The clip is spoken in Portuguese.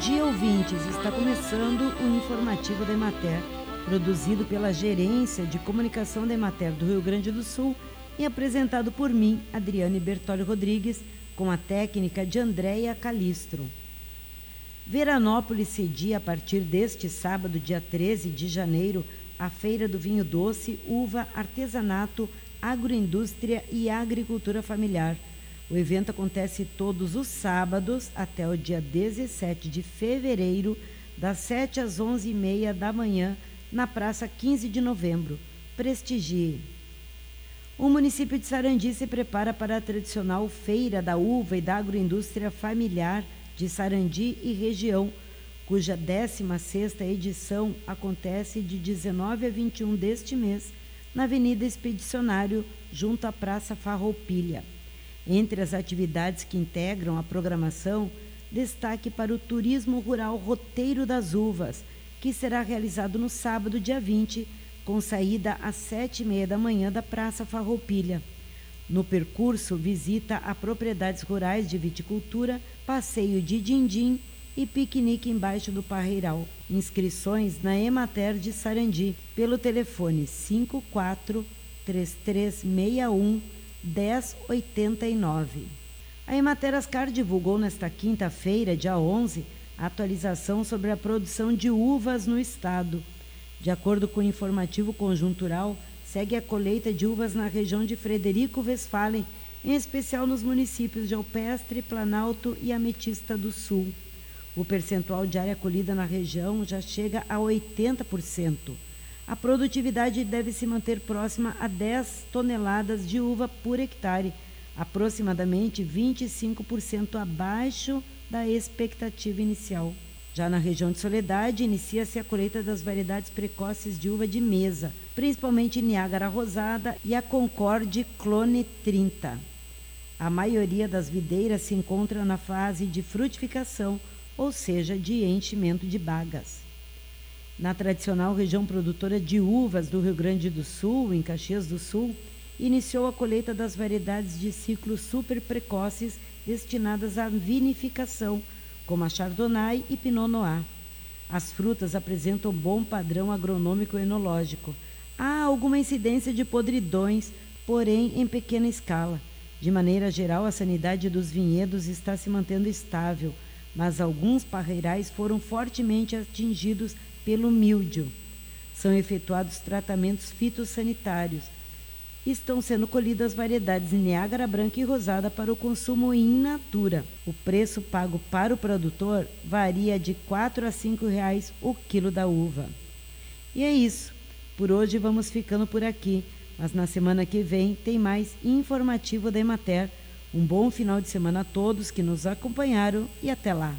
dia, ouvintes! Está começando o informativo da Emater, produzido pela Gerência de Comunicação da Emater do Rio Grande do Sul e apresentado por mim, Adriane Bertolli Rodrigues, com a técnica de Andréia Calistro. Veranópolis cedia a partir deste sábado, dia 13 de janeiro, a Feira do Vinho Doce, Uva, Artesanato, Agroindústria e Agricultura Familiar. O evento acontece todos os sábados até o dia 17 de fevereiro, das 7 às 11h30 da manhã, na Praça 15 de Novembro. Prestigie! O município de Sarandi se prepara para a tradicional Feira da Uva e da Agroindústria Familiar de Sarandi e região, cuja 16ª edição acontece de 19 a 21 deste mês, na Avenida Expedicionário, junto à Praça Farroupilha. Entre as atividades que integram a programação, destaque para o Turismo Rural Roteiro das Uvas, que será realizado no sábado, dia 20, com saída às sete e meia da manhã da Praça Farroupilha. No percurso, visita a propriedades rurais de viticultura, passeio de dindim e piquenique embaixo do Parreiral. Inscrições na Emater de Sarandi, pelo telefone 54 3361 1089. A Emater Ascar divulgou nesta quinta-feira, dia 11, a atualização sobre a produção de uvas no estado. De acordo com o informativo conjuntural, segue a colheita de uvas na região de Frederico Westphalen, em especial nos municípios de Alpestre, Planalto e Ametista do Sul. O percentual de área colhida na região já chega a 80%. A produtividade deve se manter próxima a 10 toneladas de uva por hectare, aproximadamente 25% abaixo da expectativa inicial. Já na região de Soledade, inicia-se a colheita das variedades precoces de uva de mesa, principalmente Niágara Rosada e a Concorde Clone 30. A maioria das videiras se encontra na fase de frutificação, ou seja, de enchimento de bagas. Na tradicional região produtora de uvas do Rio Grande do Sul, em Caxias do Sul, iniciou a colheita das variedades de ciclo super precoces destinadas à vinificação como a Chardonnay e Pinot Noir. As frutas apresentam bom padrão agronômico enológico. Há alguma incidência de podridões, porém em pequena escala. De maneira geral, a sanidade dos vinhedos está se mantendo estável, mas alguns parreirais foram fortemente atingidos pelo míldio. São efetuados tratamentos fitossanitários estão sendo colhidas variedades Niágara branca e rosada para o consumo in natura. O preço pago para o produtor varia de R$ 4 a 5 reais o quilo da uva. E é isso. Por hoje vamos ficando por aqui, mas na semana que vem tem mais informativo da Emater. Um bom final de semana a todos que nos acompanharam e até lá.